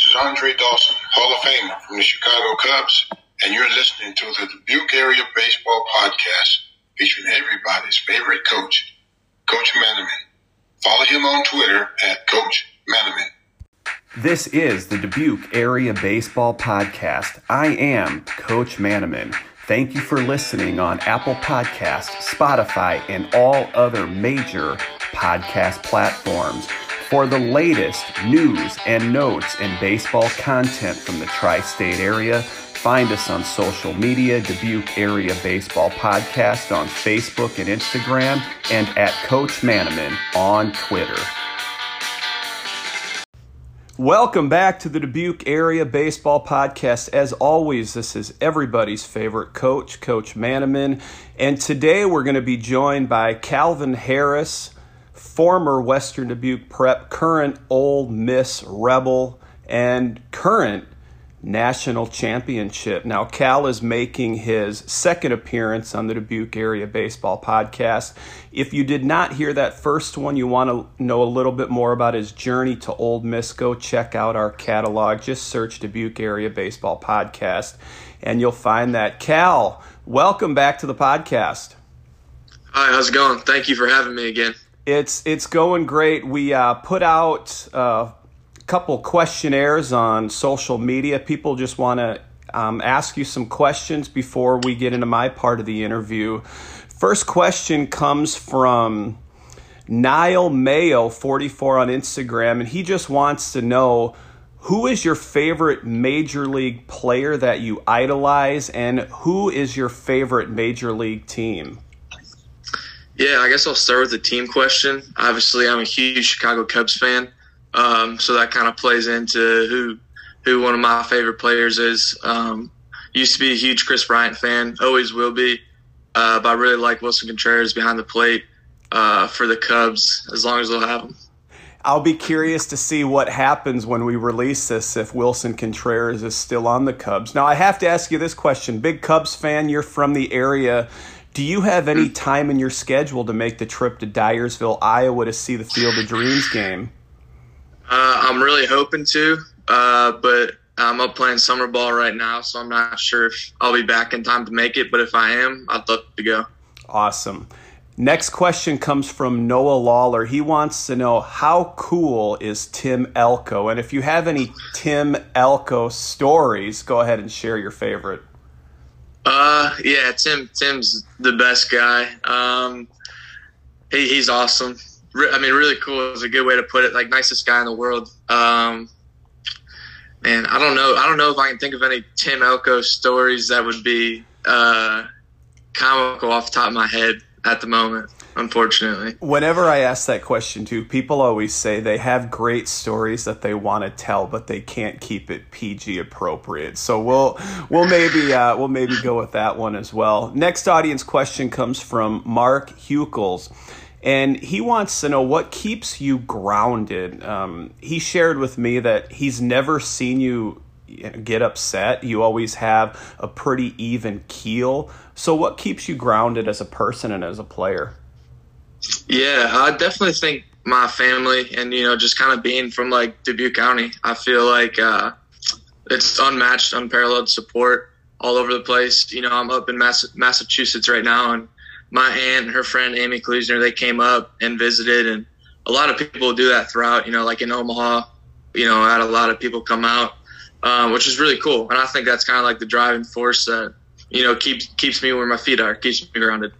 This is Andre Dawson, Hall of Famer from the Chicago Cubs, and you're listening to the Dubuque Area Baseball Podcast featuring everybody's favorite coach, Coach Manaman. Follow him on Twitter at Coach Manaman. This is the Dubuque Area Baseball Podcast. I am Coach Manaman. Thank you for listening on Apple Podcasts, Spotify, and all other major podcast platforms. For the latest news and notes and baseball content from the tri state area, find us on social media, Dubuque Area Baseball Podcast on Facebook and Instagram, and at Coach Manaman on Twitter. Welcome back to the Dubuque Area Baseball Podcast. As always, this is everybody's favorite coach, Coach Manaman. And today we're going to be joined by Calvin Harris former Western Dubuque Prep, current Ole Miss Rebel, and current national championship. Now, Cal is making his second appearance on the Dubuque Area Baseball Podcast. If you did not hear that first one, you want to know a little bit more about his journey to Ole Miss, go check out our catalog. Just search Dubuque Area Baseball Podcast, and you'll find that. Cal, welcome back to the podcast. Hi, how's it going? Thank you for having me again. It's it's going great. We uh, put out uh, a couple questionnaires on social media. People just want to um, ask you some questions before we get into my part of the interview. First question comes from Niall Mayo, 44 on Instagram, and he just wants to know who is your favorite major league player that you idolize, and who is your favorite major league team? Yeah, I guess I'll start with the team question. Obviously, I'm a huge Chicago Cubs fan, um, so that kind of plays into who who one of my favorite players is. Um, used to be a huge Kris Bryant fan, always will be, uh, but I really like Willson Contreras behind the plate uh, for the Cubs as long as they'll have him. I'll be curious to see what happens when we release this if Willson Contreras is still on the Cubs. Now, I have to ask you this question. Big Cubs fan, you're from the area. Do you have any time in your schedule to make the trip to Dyersville, Iowa to see the Field of Dreams game? Uh, I'm really hoping to, uh, but I'm up playing summer ball right now, so I'm not sure if I'll be back in time to make it. But if I am, I'd love to go. Awesome. Next question comes from Noah Lawler. He wants to know how cool is Tim Elko? And if you have any Tim Elko stories, go ahead and share your favorite. Uh, yeah, Tim. Tim's the best guy. Um, he, he's awesome. Re- I mean, really cool is a good way to put it. Like nicest guy in the world. Um, and I don't know. I don't know if I can think of any Tim Elko stories that would be uh, comical off the top of my head at the moment unfortunately. Whenever I ask that question too, people always say they have great stories that they want to tell, but they can't keep it PG appropriate. So we'll we'll maybe uh, we'll maybe go with that one as well. Next audience question comes from Mark Huckles. And he wants to know what keeps you grounded. Um, he shared with me that he's never seen you get upset. You always have a pretty even keel. So, what keeps you grounded as a person and as a player? Yeah, I definitely think my family and you know just kind of being from like Dubuque County, I feel like uh, it's unmatched, unparalleled support all over the place. You know, I'm up in Mass- Massachusetts right now, and my aunt and her friend Amy Klusner they came up and visited, and a lot of people do that throughout. You know, like in Omaha, you know, I had a lot of people come out, um, which is really cool, and I think that's kind of like the driving force that you know keeps keeps me where my feet are, keeps me grounded.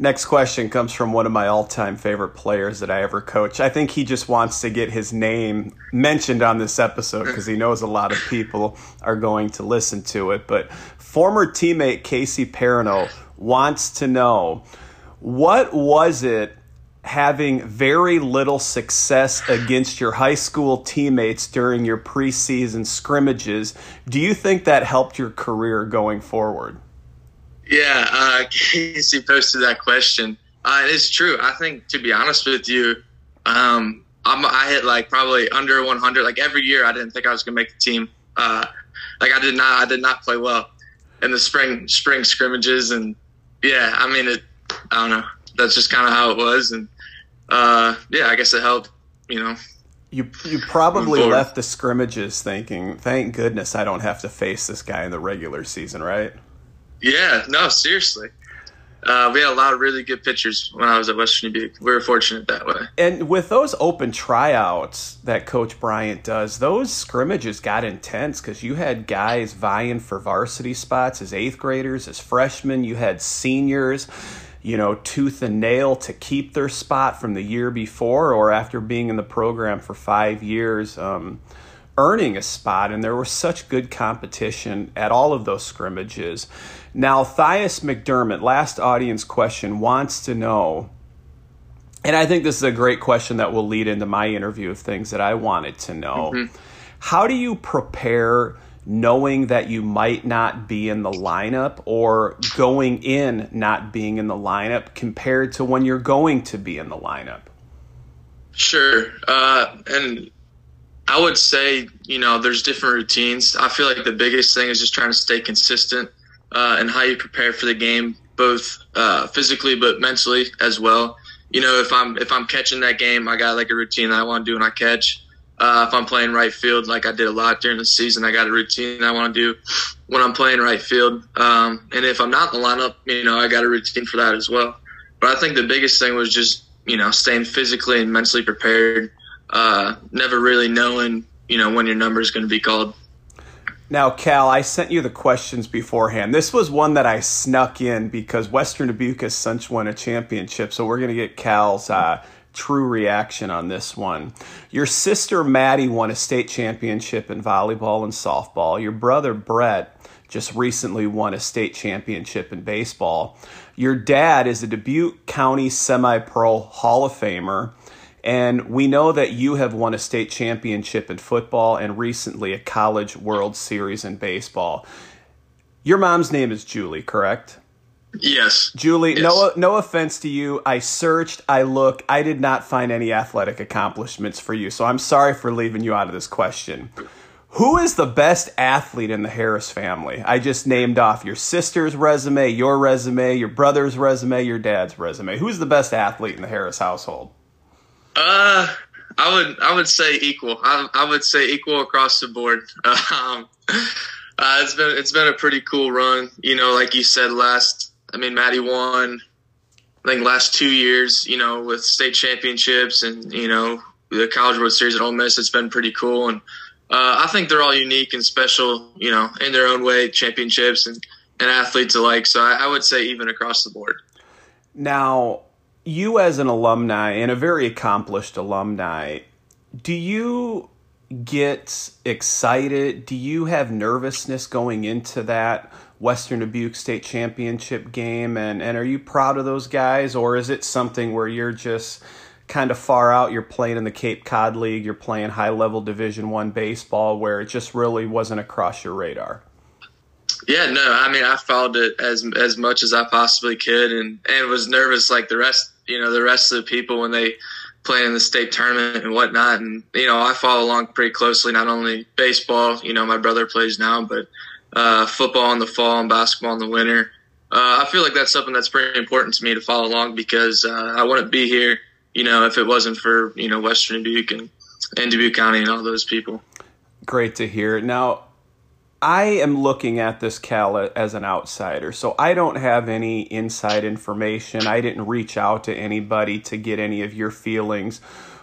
Next question comes from one of my all time favorite players that I ever coached. I think he just wants to get his name mentioned on this episode because he knows a lot of people are going to listen to it. But former teammate Casey Perino wants to know what was it having very little success against your high school teammates during your preseason scrimmages? Do you think that helped your career going forward? Yeah, uh, Casey posted that question. Uh, it's true. I think, to be honest with you, um, i hit like probably under 100. Like every year, I didn't think I was gonna make the team. Uh, like I did not, I did not play well in the spring spring scrimmages, and yeah, I mean, it. I don't know. That's just kind of how it was, and uh, yeah, I guess it helped. You know, You you probably left the scrimmages thinking, "Thank goodness I don't have to face this guy in the regular season," right? Yeah, no, seriously. Uh, we had a lot of really good pitchers when I was at Western Dubuque. We were fortunate that way. And with those open tryouts that Coach Bryant does, those scrimmages got intense because you had guys vying for varsity spots as eighth graders, as freshmen. You had seniors, you know, tooth and nail to keep their spot from the year before or after being in the program for five years. Um, earning a spot, and there was such good competition at all of those scrimmages. Now, Thias McDermott, last audience question, wants to know, and I think this is a great question that will lead into my interview of things that I wanted to know. Mm-hmm. How do you prepare knowing that you might not be in the lineup or going in not being in the lineup compared to when you're going to be in the lineup? Sure. Uh, and I would say, you know, there's different routines. I feel like the biggest thing is just trying to stay consistent uh, and how you prepare for the game, both uh, physically but mentally as well. You know, if I'm if I'm catching that game, I got like a routine I want to do when I catch. Uh, if I'm playing right field, like I did a lot during the season, I got a routine I want to do when I'm playing right field. Um, and if I'm not in the lineup, you know, I got a routine for that as well. But I think the biggest thing was just you know staying physically and mentally prepared uh, never really knowing, you know, when your number is going to be called. Now, Cal, I sent you the questions beforehand. This was one that I snuck in because Western Dubuque has since won a championship, so we're going to get Cal's uh, true reaction on this one. Your sister Maddie won a state championship in volleyball and softball. Your brother Brett just recently won a state championship in baseball. Your dad is a Dubuque County Semi Pro Hall of Famer. And we know that you have won a state championship in football and recently a college World Series in baseball. Your mom's name is Julie, correct? Yes. Julie, yes. no no offense to you. I searched, I looked, I did not find any athletic accomplishments for you. So I'm sorry for leaving you out of this question. Who is the best athlete in the Harris family? I just named off your sister's resume, your resume, your brother's resume, your dad's resume. Who's the best athlete in the Harris household? Uh, I would I would say equal. I, I would say equal across the board. Um, uh, it's been it's been a pretty cool run. You know, like you said last. I mean, Maddie won. I think last two years. You know, with state championships and you know the College World Series at Ole Miss. It's been pretty cool, and uh, I think they're all unique and special. You know, in their own way, championships and and athletes alike. So I, I would say even across the board. Now, you as an alumni and a very accomplished alumni, do you get excited? Do you have nervousness going into that Western Dubuque State Championship game? And, and are you proud of those guys? Or is it something where you're just kind of far out? You're playing in the Cape Cod League, you're playing high level Division One baseball where it just really wasn't across your radar? Yeah, no, I mean I followed it as as much as I possibly could, and and was nervous like the rest, you know, the rest of the people when they play in the state tournament and whatnot. And you know, I follow along pretty closely. Not only baseball, you know, my brother plays now, but uh, football in the fall and basketball in the winter. Uh, I feel like that's something that's pretty important to me to follow along because uh, I wouldn't be here, you know, if it wasn't for you know Western Dubuque and, and Dubuque County and all those people. Great to hear. Now, I am looking at this Cal as an outsider, so I don't have any inside information. I didn't reach out to anybody to get any of your feelings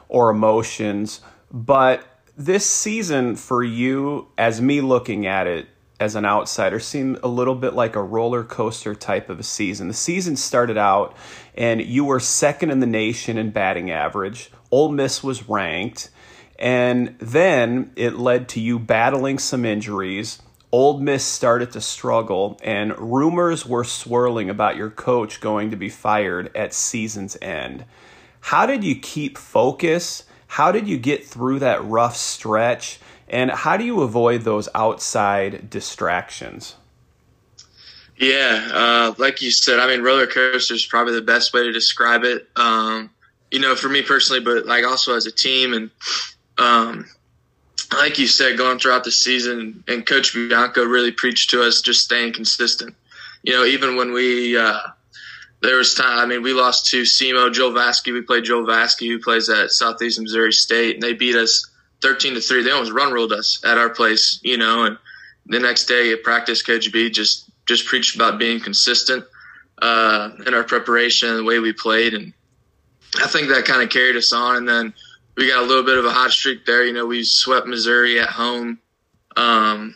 or emotions. But this season for you, as me looking at it as an outsider, seemed a little bit like a roller coaster type of a season. The season started out, and you were second in the nation in batting average. Ole Miss was ranked. And then it led to you battling some injuries. Ole Miss started to struggle, and rumors were swirling about your coach going to be fired at season's end. How did you keep focus? How did you get through that rough stretch? And how do you avoid those outside distractions? Yeah, uh, like you said, I mean, roller coaster is probably the best way to describe it. Um, you know, for me personally, but like also as a team, and um, like you said, going throughout the season, and Coach Bianco really preached to us just staying consistent. You know, even when we uh, there was time. I mean, we lost to SEMO, Joe Vasky. We played Joe Vasky, who plays at Southeast Missouri State, and they beat us thirteen to three. They almost run ruled us at our place, you know. And the next day at practice, Coach B just just preached about being consistent uh, in our preparation, the way we played, and I think that kind of carried us on. And then we got a little bit of a hot streak there. You know, we swept Missouri at home. Um,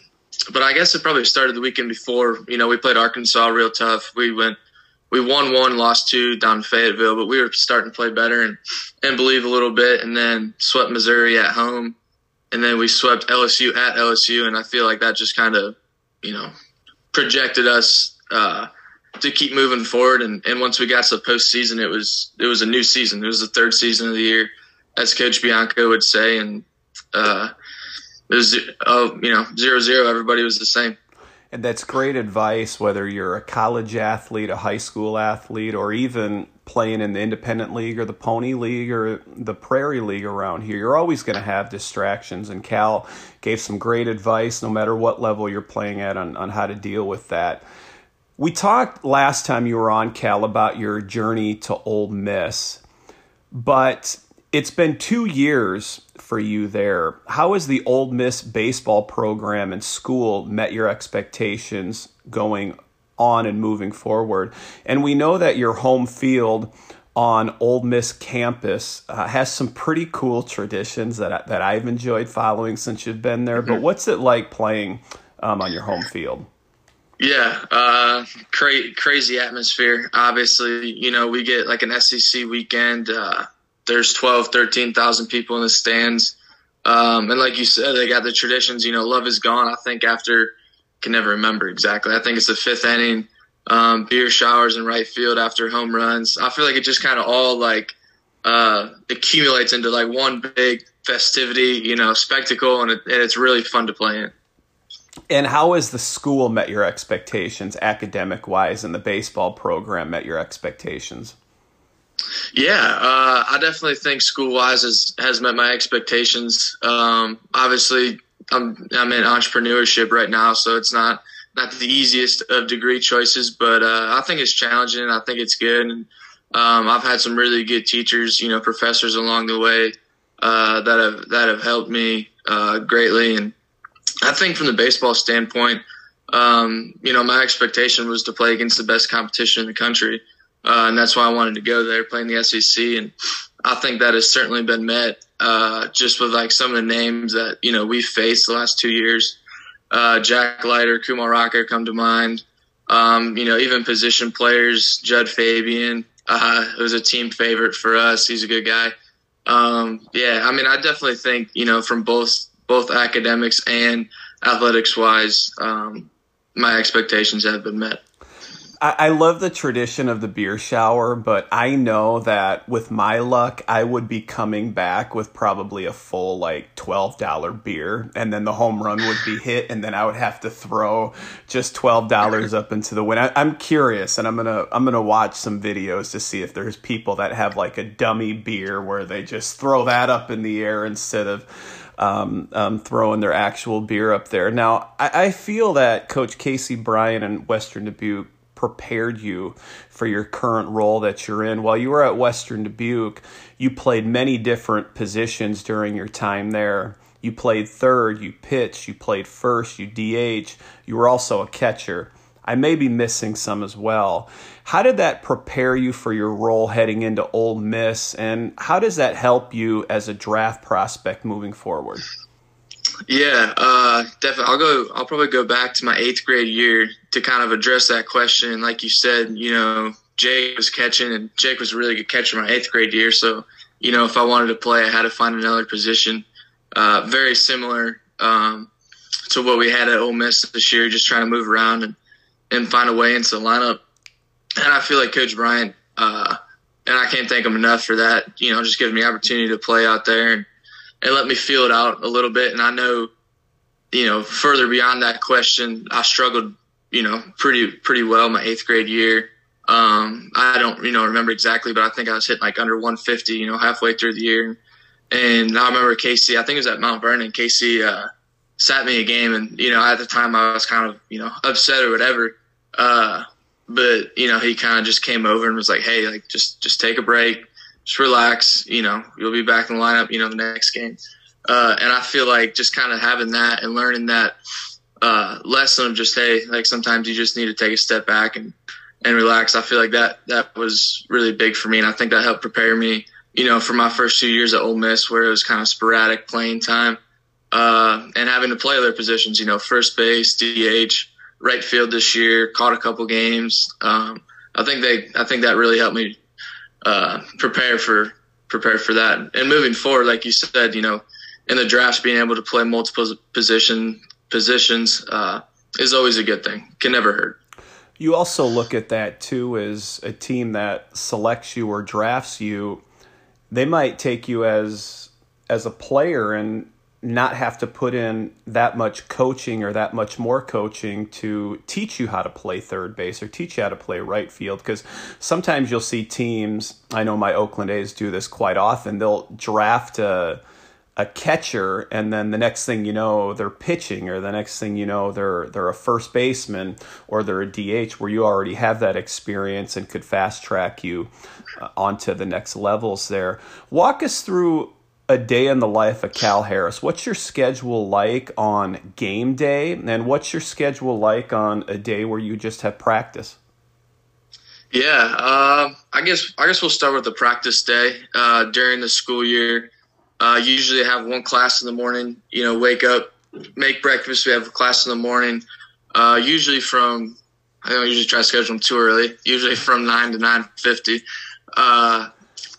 but I guess it probably started the weekend before. You know, we played Arkansas real tough. We went, we won one, lost two down Fayetteville, but we were starting to play better and, and believe a little bit. And then swept Missouri at home. And then we swept LSU at LSU. And I feel like that just kind of, you know, projected us, uh, to keep moving forward. And, and once we got to the postseason, it was, it was a new season. It was the third season of the year, as Coach Bianco would say. And, uh, it was uh, you know zero zero. Everybody was the same. And that's great advice, whether you're a college athlete, a high school athlete, or even playing in the independent league or the pony league or the prairie league around here. You're always going to have distractions. And Cal gave some great advice, no matter what level you're playing at, on, on how to deal with that. We talked last time you were on, Cal, about your journey to Ole Miss. But it's been two years for you there. How has the Ole Miss baseball program and school met your expectations going on and moving forward? And we know that your home field on Ole Miss campus uh, has some pretty cool traditions that I, that I've enjoyed following since you've been there. Mm-hmm. But what's it like playing um, on your home field? Yeah, uh, cra- crazy atmosphere. Obviously, you know we get like an SEC weekend. Uh, there's 12, 13,000 people in the stands. Um, and like you said, they got the traditions. You know, love is gone. I think after can never remember exactly. I think it's the fifth inning. Um, beer showers in right field after home runs. I feel like it just kind of all like uh, accumulates into like one big festivity, you know, spectacle, and, it, and it's really fun to play in. And how has the school met your expectations, academic wise, and the baseball program met your expectations? Yeah, uh, I definitely think school wise has has met my expectations. Um, obviously, I'm I'm in entrepreneurship right now, so it's not not the easiest of degree choices, but uh, I think it's challenging. I think it's good, and um, I've had some really good teachers, you know, professors along the way uh, that have that have helped me uh, greatly. And I think from the baseball standpoint, um, you know, my expectation was to play against the best competition in the country uh, and that's why I wanted to go there, playing the SEC. And I think that has certainly been met uh, just with like some of the names that you know we've faced the last two years. Uh, Jack Leiter, Kumar Rocker come to mind. Um, you know, even position players, Jud Fabian, uh, was a team favorite for us. He's a good guy. Um, yeah, I mean, I definitely think you know from both both academics and athletics wise, um, my expectations have been met. I, I love the tradition of the beer shower, but I know that with my luck, I would be coming back with probably a full like twelve dollar beer, and then the home run would be hit, and then I would have to throw just twelve dollars up into the wind. I, I'm curious, and I'm gonna I'm gonna watch some videos to see if there's people that have like a dummy beer where they just throw that up in the air instead of. Um, um, throwing their actual beer up there. Now, I, I, feel that Coach Casey Bryant and Western Dubuque prepared you for your current role that you're in. While you were at Western Dubuque, you played many different positions during your time there. You played third, you pitched, you played first, you DH, you were also a catcher. I may be missing some as well. How did that prepare you for your role heading into Ole Miss, and how does that help you as a draft prospect moving forward? Yeah, uh, definitely. I'll go. I'll probably go back to my eighth grade year to kind of address that question. Like you said, you know, Jake was catching, and Jake was a really good catcher my eighth grade year. So, you know, if I wanted to play, I had to find another position. Uh, very similar um, to what we had at Ole Miss this year, just trying to move around and, and find a way into the lineup. And I feel like Coach Bryant, uh, and I can't thank him enough for that. You know, just giving me opportunity to play out there and and let me feel it out a little bit. And I know, you know, further beyond that question, I struggled, you know, pretty pretty well my eighth grade year. Um, I don't, you know, remember exactly, but I think I was hitting like under 150, you know, halfway through the year. And I remember Casey, I think it was at Mount Vernon. Casey uh, sat me a game, and you know, at the time I was kind of, you know, upset or whatever. Uh, but you know, he kind of just came over and was like, "Hey, like just just take a break, just relax. You know, you'll be back in the lineup. You know, the next game." Uh, and I feel like just kind of having that and learning that uh, lesson of just hey, like sometimes you just need to take a step back and and relax. I feel like that that was really big for me, and I think that helped prepare me, you know, for my first two years at Ole Miss, where it was kind of sporadic playing time, uh, and having to play other positions. You know, first base, DH, right field this year. Caught a couple games. Um, I think they, I think that really helped me uh, prepare for prepare for that. And moving forward, like you said, you know, in the drafts, being able to play multiple position positions uh, is always a good thing. Can never hurt. You also look at that too as a team that selects you or drafts you. They might take you as as a player and not have to put in that much coaching or that much more coaching to teach you how to play third base or teach you how to play right field. Because sometimes you'll see teams i know my oakland a's do this quite often they'll draft a, a catcher and then the next thing you know they're pitching or the next thing you know they're they're a first baseman or they're a DH where you already have that experience and could fast track you uh, onto the next levels there. Walk us through a day in the life of Cal Harris. What's your schedule like on game day, and what's your schedule like on a day where you just have practice? Yeah, uh, I guess I guess we'll start with the practice day uh, during the school year. Uh, usually have one class in the morning. You know, wake up, make breakfast. We have a class in the morning. Uh, usually from I don't usually try to schedule them too early. Usually from nine to nine fifty. Uh,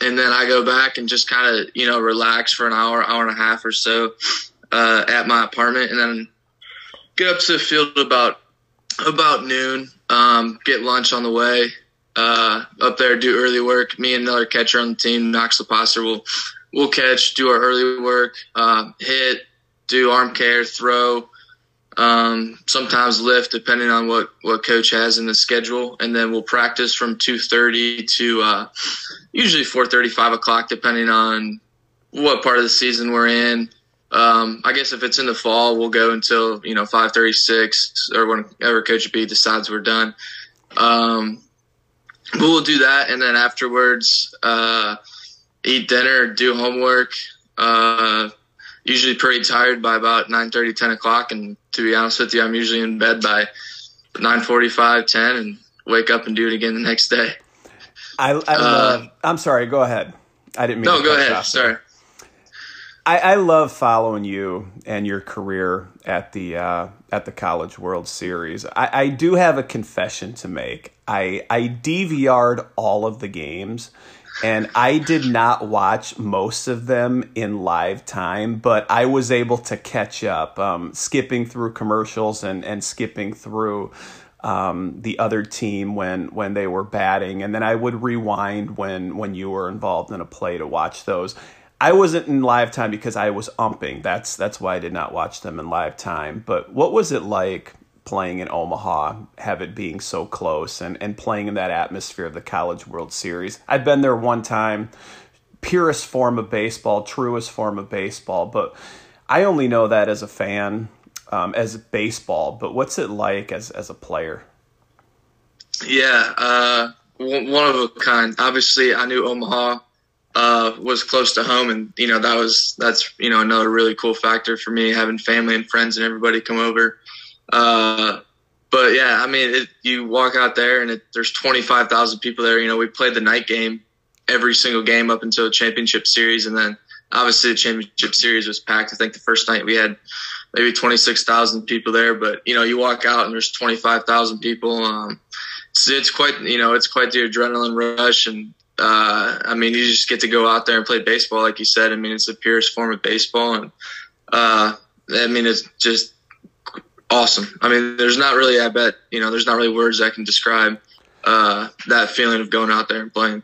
and then I go back and just kind of you know relax for an hour, hour and a half or so uh, at my apartment, and then get up to the field about about noon. Um, get lunch on the way. Uh, up there, do early work. Me and another catcher on the team, Knox Loposer, will we'll catch, do our early work, uh, hit, do arm care, throw, um, sometimes lift depending on what, what coach has in the schedule. And then we'll practice from 2.30 to uh, usually 4.30, 5 o'clock, depending on what part of the season we're in. Um, I guess if it's in the fall, we'll go until, you know, 5.36 or whenever Coach B decides we're done. Um, but we'll do that. And then afterwards, uh, eat dinner, do homework, uh, usually pretty tired by about 9.30, 10 o'clock. And to be honest with you, I'm usually in bed by 9.45, 10 and wake up and do it again the next day. I, I uh, I'm sorry. Go ahead. I didn't mean. No, go ahead. Sorry. I, I, love following you and your career at the uh, at the College World Series. I, I do have a confession to make. I I DVR'd all of the games and I did not watch most of them in live time, but I was able to catch up, um, skipping through commercials and, and skipping through um, the other team when when they were batting, and then I would rewind when when you were involved in a play to watch those. I wasn't in live time because I was umping. That's that's why I did not watch them in live time. But what was it like playing in Omaha, have it being so close and, and playing in that atmosphere of the College World Series. I've been there one time, purest form of baseball, truest form of baseball, but I only know that as a fan, um, as baseball, but what's it like as, as a player? Yeah, uh, one of a kind. Obviously, I knew Omaha uh, was close to home, and you know that was that's you know another really cool factor for me having family and friends and everybody come over. Uh, but yeah, I mean, it, you walk out there and it, there's 25,000 people there. You know, we played the night game every single game up until the championship series. And then obviously the championship series was packed. I think the first night we had maybe 26,000 people there, but you know, you walk out and there's 25,000 people. Um, it's, it's quite, you know, it's quite the adrenaline rush. And, uh, I mean, you just get to go out there and play baseball. Like you said, I mean, it's the purest form of baseball. And, uh, I mean, it's just, awesome. I mean, there's not really, I bet, you know, there's not really words that can describe uh, that feeling of going out there and playing.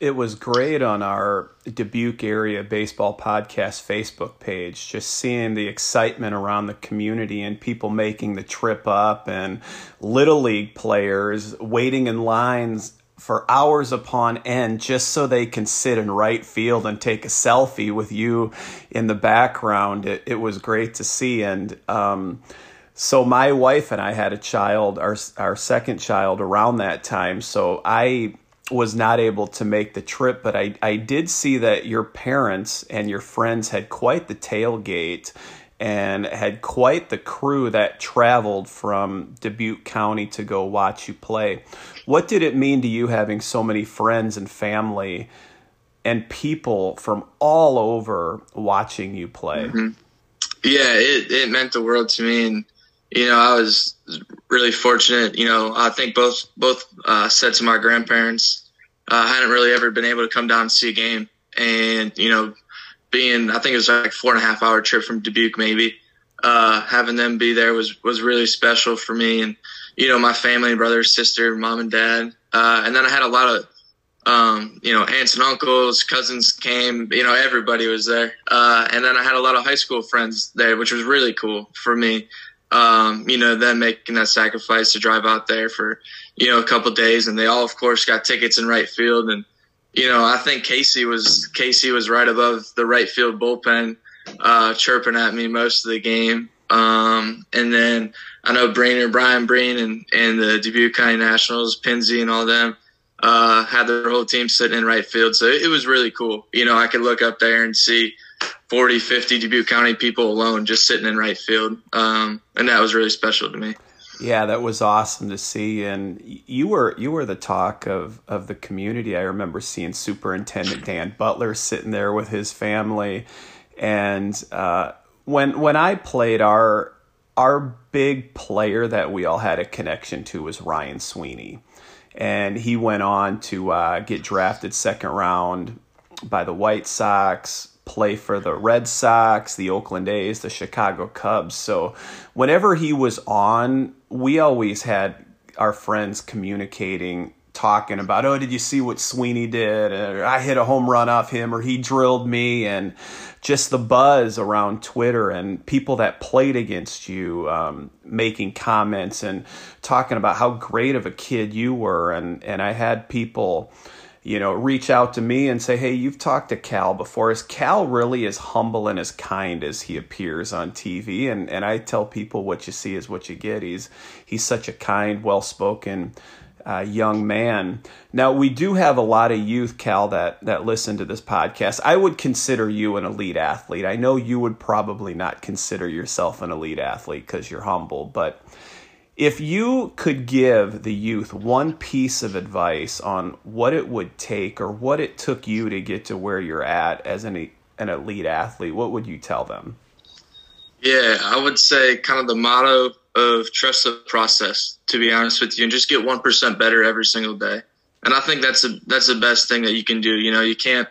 It was great on our Dubuque area baseball podcast Facebook page, just seeing the excitement around the community and people making the trip up and little league players waiting in lines for hours upon end just so they can sit in right field and take a selfie with you in the background. It, it was great to see. And, um, So my wife and I had a child, our our second child, around that time. So I was not able to make the trip, but I I did see that your parents and your friends had quite the tailgate and had quite the crew that traveled from Dubuque County to go watch you play. What did it mean to you having so many friends and family and people from all over watching you play? Mm-hmm. Yeah, it, it meant the world to me. And, you know, I was really fortunate. You know, I think both, both uh, sets of my grandparents uh, hadn't really ever been able to come down and see a game. And, you know, being, I think it was like four and a half hour trip from Dubuque, maybe. Uh, having them be there was was really special for me, and you know my family, brother, sister, mom, and dad. Uh, and then I had a lot of um, you know aunts and uncles, cousins came. You know everybody was there. Uh, and then I had a lot of high school friends there, which was really cool for me. Um, you know, them making that sacrifice to drive out there for you know a couple days, and they all, of course, got tickets in right field and you know, I think Casey was Casey was right above the right field bullpen, uh, chirping at me most of the game. Um, and then I know Brainer, Brian Breen, and and the Dubuque County Nationals, Pinsey, and all them uh, had their whole team sitting in right field. So it was really cool. You know, I could look up there and see 40, 50 Dubuque County people alone just sitting in right field, um, and that was really special to me. Yeah, that was awesome to see, and you were you were the talk of of the community. I remember seeing Superintendent Dan Butler sitting there with his family, and uh, when when I played, our our big player that we all had a connection to was Ryan Sweeney, and he went on to uh, get drafted second round by the White Sox play for the Red Sox, the Oakland A's, the Chicago Cubs. So whenever he was on, we always had our friends communicating talking about, oh, did you see what Sweeney did? Or I hit a home run off him, or he drilled me, and just the buzz around Twitter and people that played against you um, making comments and talking about how great of a kid you were, and and I had people you know, reach out to me and say, hey, you've talked to Cal before. Is Cal really as humble and as kind as he appears on TV? And and I tell people what you see is what you get. He's he's such a kind, well spoken uh, young man. Now we do have a lot of youth, Cal, that that listen to this podcast. I would consider you an elite athlete. I know you would probably not consider yourself an elite athlete because you're humble, but if you could give the youth one piece of advice on what it would take or what it took you to get to where you're at as an, an elite athlete, what would you tell them? Yeah, I would say kind of the motto of trust the process, to be honest with you, and just get 1% better every single day. And I think that's a, that's the best thing that you can do. You know, you can't,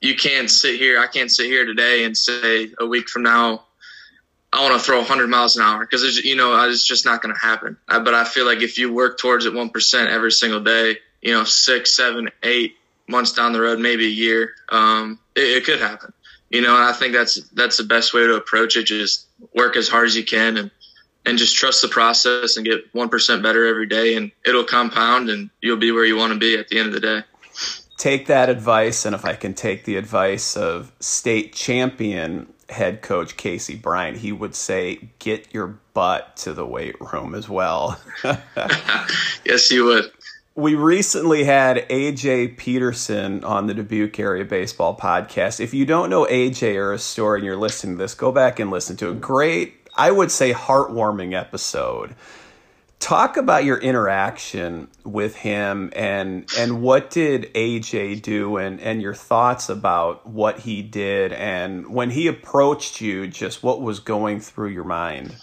you can't sit here. I can't sit here today and say a week from now, I want to throw 100 miles an hour because you know it's just not going to happen. But I feel like if you work towards it one percent every single day, you know, six, seven, eight months down the road, maybe a year, um, it, it, could happen. You know, and I think that's that's the best way to approach it. Just work as hard as you can and and just trust the process and get one percent better every day, and it'll compound, and you'll be where you want to be at the end of the day. Take that advice, and if I can take the advice of state champion head coach Casey Bryant, he would say, "Get your butt to the weight room as well." yes, he would. We recently had AJ Peterson on the Dubuque Area Baseball Podcast. If you don't know AJ or a story and you're listening to this, go back and listen to a great, I would say, heartwarming episode talk about your interaction with him and and what did AJ do and and your thoughts about what he did and when he approached you just what was going through your mind?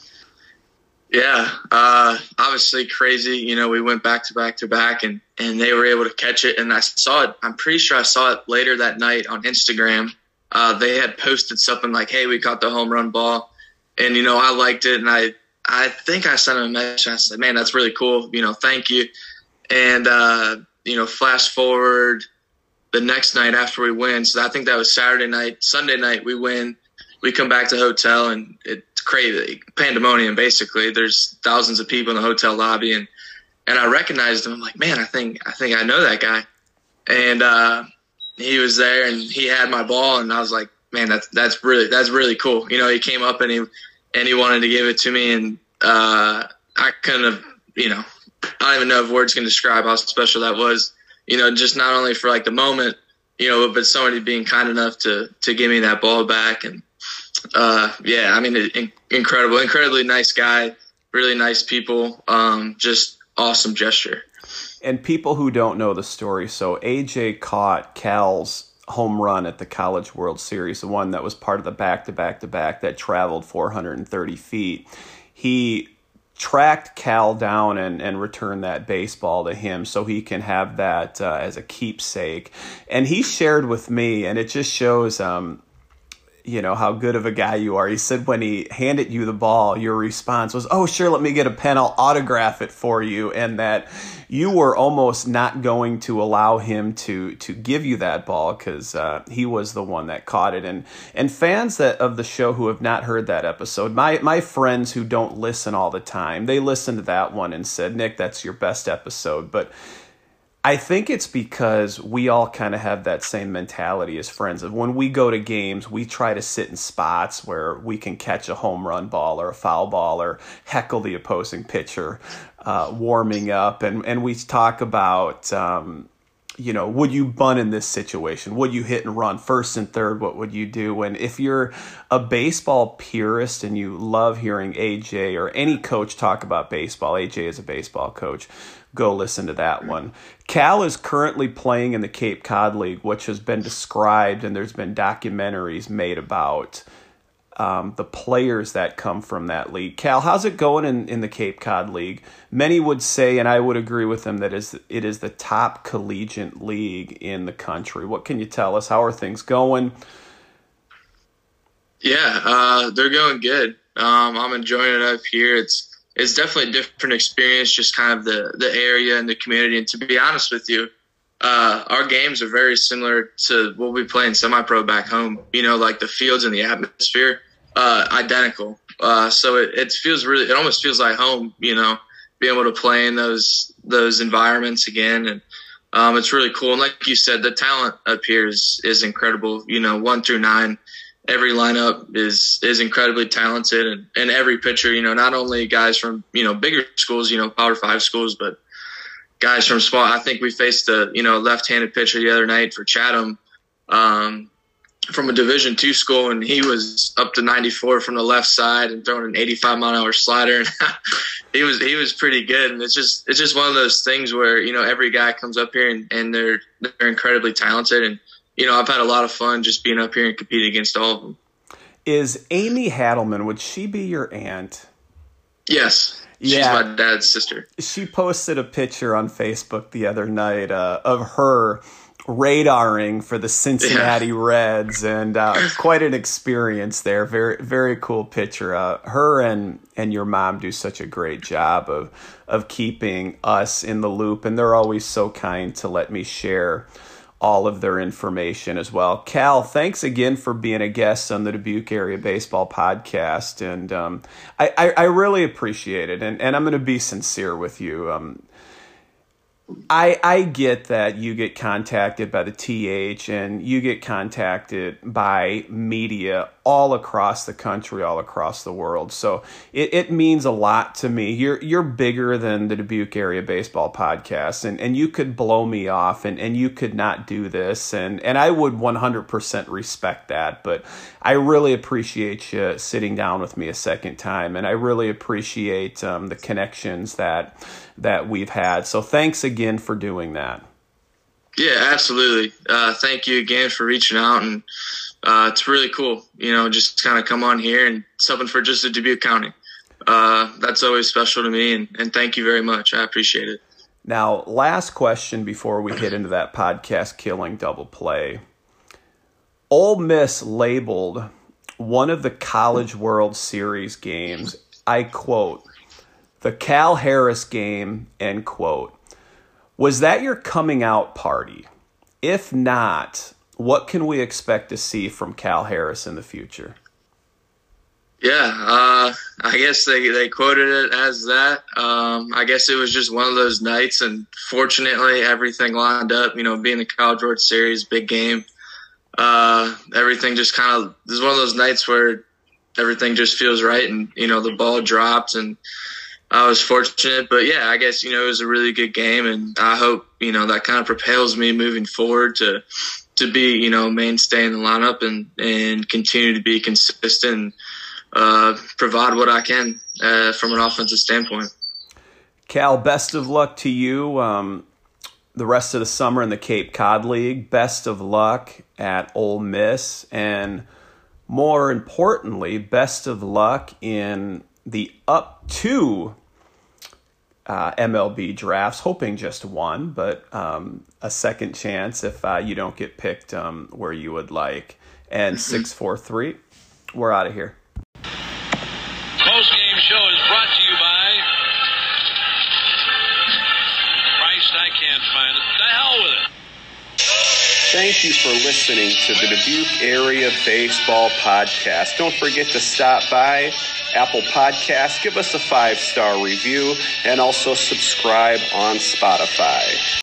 Yeah uh, obviously crazy. You know we went back to back to back and and they were able to catch it. And I saw it I'm pretty sure I saw it later that night on Instagram. Uh, they had posted something like hey we caught the home run ball. And you know I liked it and I I think I sent him a message. I said, "Man, that's really cool. You know, thank you." And uh, you know, flash forward the next night after we win. So I think that was Saturday night. Sunday night we win. We come back to the hotel and it's crazy pandemonium. Basically, there's thousands of people in the hotel lobby and and I recognized him. I'm like, man, I think I think I know that guy. And uh, he was there and he had my ball and I was like, man, that's that's really that's really cool. You know, he came up and he and he wanted to give it to me and uh, I kind of, you know, I don't even know if words can describe how special that was. You know, just not only for like the moment, you know, but somebody being kind enough to to give me that ball back, and uh, yeah, I mean, in, incredible, incredibly nice guy, really nice people, um, just awesome gesture. And people who don't know the story, so AJ caught Cal's home run at the College World Series, the one that was part of the back to back to back that traveled 430 feet. He tracked Cal down and, and returned that baseball to him so he can have that uh, as a keepsake. And he shared with me, and it just shows um, you know how good of a guy you are. He said when he handed you the ball, your response was, "Oh, sure, let me get a pen. I'll autograph it for you," and that you were almost not going to allow him to to give you that ball because uh, he was the one that caught it. And and fans that of the show who have not heard that episode, my my friends who don't listen all the time, they listened to that one and said, "Nick, that's your best episode," but I think it's because we all kind of have that same mentality as friends. Of when we go to games, we try to sit in spots where we can catch a home run ball or a foul ball or heckle the opposing pitcher, uh, warming up, and and we talk about. Um, you know, would you bunt in this situation? Would you hit and run first and third? What would you do? And if you're a baseball purist and you love hearing AJ or any coach talk about baseball, AJ is a baseball coach go listen to that one. Cal is currently playing in the Cape Cod League, which has been described, and there's been documentaries made about um, the players that come from that league. Cal, how's it going in, in the Cape Cod League? Many would say, and I would agree with them, that is it is the top collegiate league in the country. What can you tell us? How are things going? Yeah, uh, they're going good. Um, I'm enjoying it up here. It's it's definitely a different experience, just kind of the the area and the community. And to be honest with you, uh, our games are very similar to what we play in semi-pro back home. You know, like the fields and the atmosphere, uh, identical. Uh, so it, it feels really, it almost feels like home. You know, being able to play in those those environments again, and um, it's really cool. And like you said, the talent up here is is incredible. You know, one through nine every lineup is is incredibly talented and, and every pitcher, you know, not only guys from, you know, bigger schools, you know, power five schools, but guys from small I think we faced a, you know, left handed pitcher the other night for Chatham, um, from a division two school and he was up to 94 from the left side and throwing an 85 mile an hour slider. And he was he was pretty good and it's just it's just one of those things where you know every guy comes up here and, and they're they're incredibly talented and you know, I've had a lot of fun just being up here and competing against all of them. Is Amy Hadelman, would she be your aunt? Yes. Yeah. She's my dad's sister. She posted a picture on Facebook the other night uh, of her radaring for the Cincinnati yeah. Reds, and uh, quite an experience there. Very, very cool picture. Uh, her and and your mom do such a great job of of keeping us in the loop, and they're always so kind to let me share all of their information as well. Cal, thanks again for being a guest on the Dubuque Area Baseball Podcast, and um, I, I, I, really appreciate it. And, and I'm going to be sincere with you. Um, I I get that you get contacted by the TH and you get contacted by media all across the country, all across the world. So it, it means a lot to me. You're you're bigger than the Dubuque area baseball podcast and, and you could blow me off and, and you could not do this and, and I would one hundred percent respect that. But I really appreciate you sitting down with me a second time and I really appreciate um, the connections that that we've had. So thanks again for doing that. Yeah, absolutely. Uh, thank you again for reaching out, and uh, it's really cool. You know, just kind of come on here and something for just the Dubuque County. Uh, that's always special to me, and, and thank you very much. I appreciate it. Now, last question before we get into that podcast killing double play. Ole Miss labeled one of the College World Series games, I quote, the Cal Harris game, end quote. Was that your coming out party? If not, what can we expect to see from Cal Harris in the future? Yeah, uh, I guess they, they quoted it as that. Um, I guess it was just one of those nights, and fortunately, everything lined up. You know, being the College World Series, big game, uh, everything just kind of. This is one of those nights where everything just feels right, and you know the ball dropped, and I was fortunate. But yeah, I guess you know it was a really good game, and I hope you know that kind of propels me moving forward to to be you know mainstay in the lineup and and continue to be consistent. And, uh, provide what I can uh, from an offensive standpoint. Cal, best of luck to you. Um, the rest of the summer in the Cape Cod League. Best of luck at Ole Miss, and more importantly, best of luck in the up to uh, MLB drafts. Hoping just one, but um, a second chance if uh, you don't get picked um, where you would like. And mm-hmm. six four three, we're out of here. Post game show is brought to you by Christ. I can't find it. The hell with it. Thank you for listening to the Dubuque Area Baseball Podcast. Don't forget to stop by Apple Podcasts, give us a five star review, and also subscribe on Spotify.